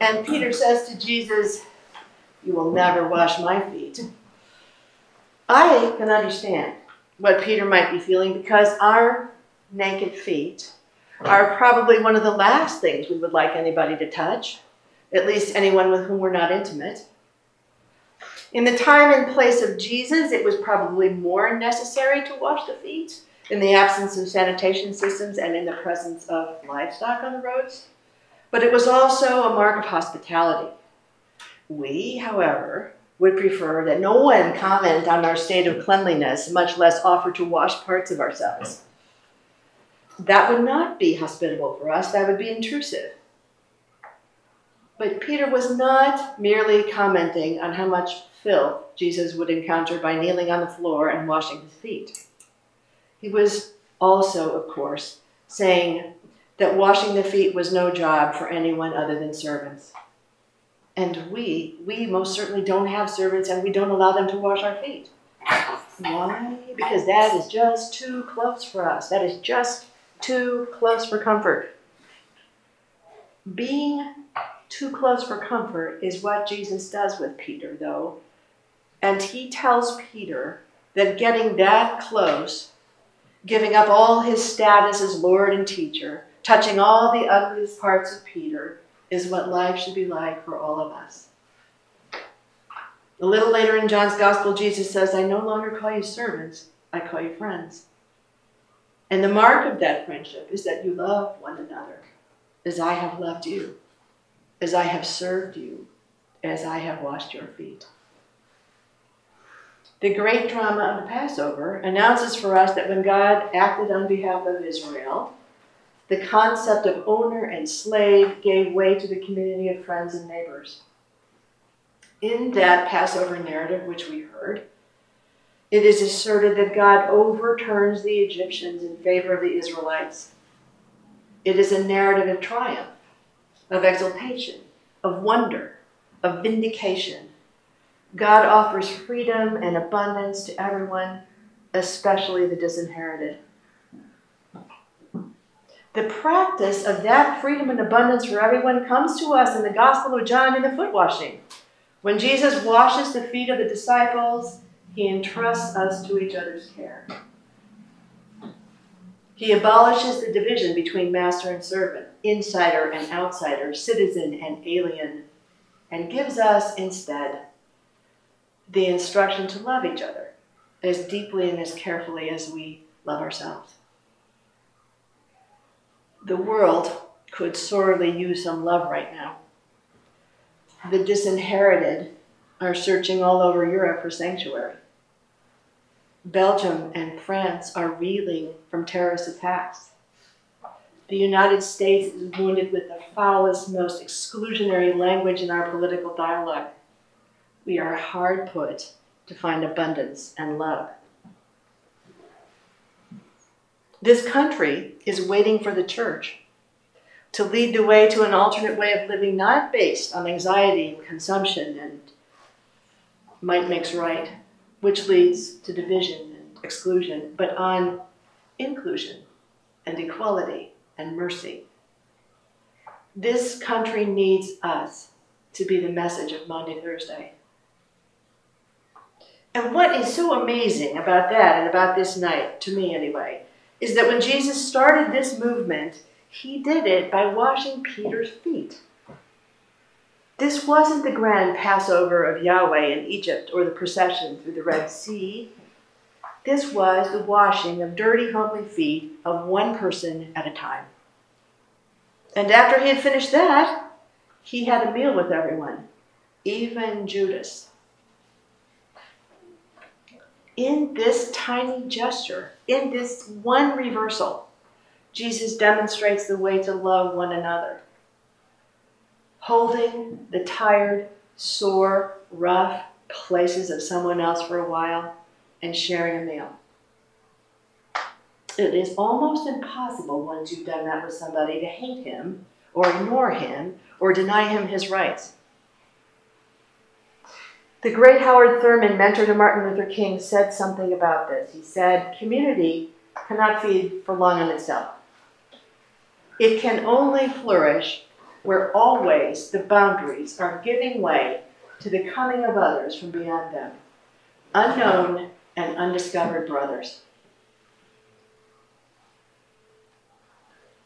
And Peter says to Jesus, You will never wash my feet. I can understand what Peter might be feeling because our naked feet are probably one of the last things we would like anybody to touch, at least anyone with whom we're not intimate. In the time and place of Jesus, it was probably more necessary to wash the feet in the absence of sanitation systems and in the presence of livestock on the roads. But it was also a mark of hospitality. We, however, would prefer that no one comment on our state of cleanliness, much less offer to wash parts of ourselves. That would not be hospitable for us, that would be intrusive. But Peter was not merely commenting on how much filth Jesus would encounter by kneeling on the floor and washing his feet. He was also, of course, saying that washing the feet was no job for anyone other than servants. And we, we most certainly don't have servants and we don't allow them to wash our feet. Why? Because that is just too close for us. That is just too close for comfort. Being too close for comfort is what Jesus does with Peter, though. And he tells Peter that getting that close, giving up all his status as Lord and teacher, touching all the ugliest parts of Peter, is what life should be like for all of us. A little later in John's Gospel, Jesus says, I no longer call you servants, I call you friends. And the mark of that friendship is that you love one another as I have loved you, as I have served you, as I have washed your feet. The great drama of the Passover announces for us that when God acted on behalf of Israel, the concept of owner and slave gave way to the community of friends and neighbors. In that Passover narrative, which we heard, it is asserted that God overturns the Egyptians in favor of the Israelites. It is a narrative of triumph, of exultation, of wonder, of vindication. God offers freedom and abundance to everyone, especially the disinherited. The practice of that freedom and abundance for everyone comes to us in the Gospel of John in the foot washing. When Jesus washes the feet of the disciples, he entrusts us to each other's care. He abolishes the division between master and servant, insider and outsider, citizen and alien, and gives us instead the instruction to love each other as deeply and as carefully as we love ourselves. The world could sorely use some love right now. The disinherited are searching all over Europe for sanctuary. Belgium and France are reeling from terrorist attacks. The United States is wounded with the foulest, most exclusionary language in our political dialogue. We are hard put to find abundance and love. This country is waiting for the church to lead the way to an alternate way of living, not based on anxiety and consumption and might makes right, which leads to division and exclusion, but on inclusion and equality and mercy. This country needs us to be the message of Maundy Thursday. And what is so amazing about that and about this night, to me anyway, is that when Jesus started this movement, he did it by washing Peter's feet. This wasn't the grand Passover of Yahweh in Egypt or the procession through the Red Sea. This was the washing of dirty, homely feet of one person at a time. And after he had finished that, he had a meal with everyone, even Judas. In this tiny gesture, in this one reversal, Jesus demonstrates the way to love one another. Holding the tired, sore, rough places of someone else for a while and sharing a meal. It is almost impossible once you've done that with somebody to hate him or ignore him or deny him his rights. The great Howard Thurman, mentor to Martin Luther King, said something about this. He said, Community cannot feed for long on itself. It can only flourish where always the boundaries are giving way to the coming of others from beyond them, unknown and undiscovered brothers.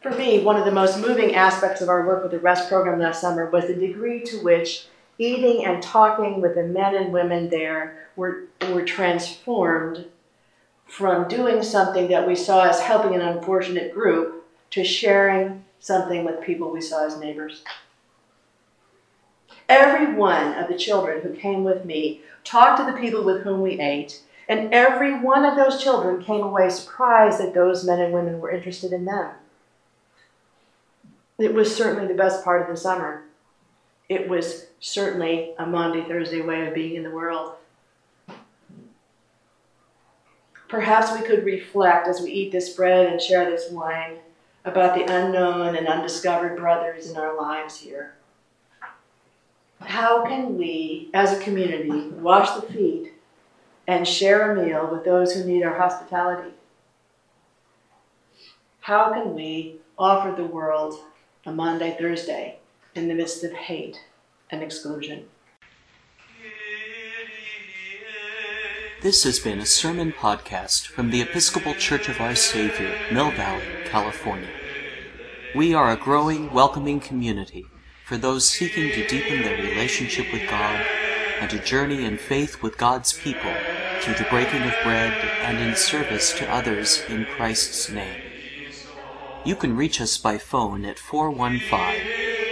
For me, one of the most moving aspects of our work with the REST program last summer was the degree to which eating and talking with the men and women there were, were transformed from doing something that we saw as helping an unfortunate group to sharing something with people we saw as neighbors. Every one of the children who came with me talked to the people with whom we ate, and every one of those children came away surprised that those men and women were interested in them. It was certainly the best part of the summer. It was certainly a Maundy Thursday way of being in the world. Perhaps we could reflect as we eat this bread and share this wine about the unknown and undiscovered brothers in our lives here. How can we, as a community, wash the feet and share a meal with those who need our hospitality? How can we offer the world a Maundy Thursday in the midst of hate and exclusion? This has been a sermon podcast from the Episcopal Church of Our Savior, Mill Valley, California. We are a growing, welcoming community for those seeking to deepen their relationship with God and to journey in faith with God's people through the breaking of bread and in service to others in Christ's name. You can reach us by phone at 415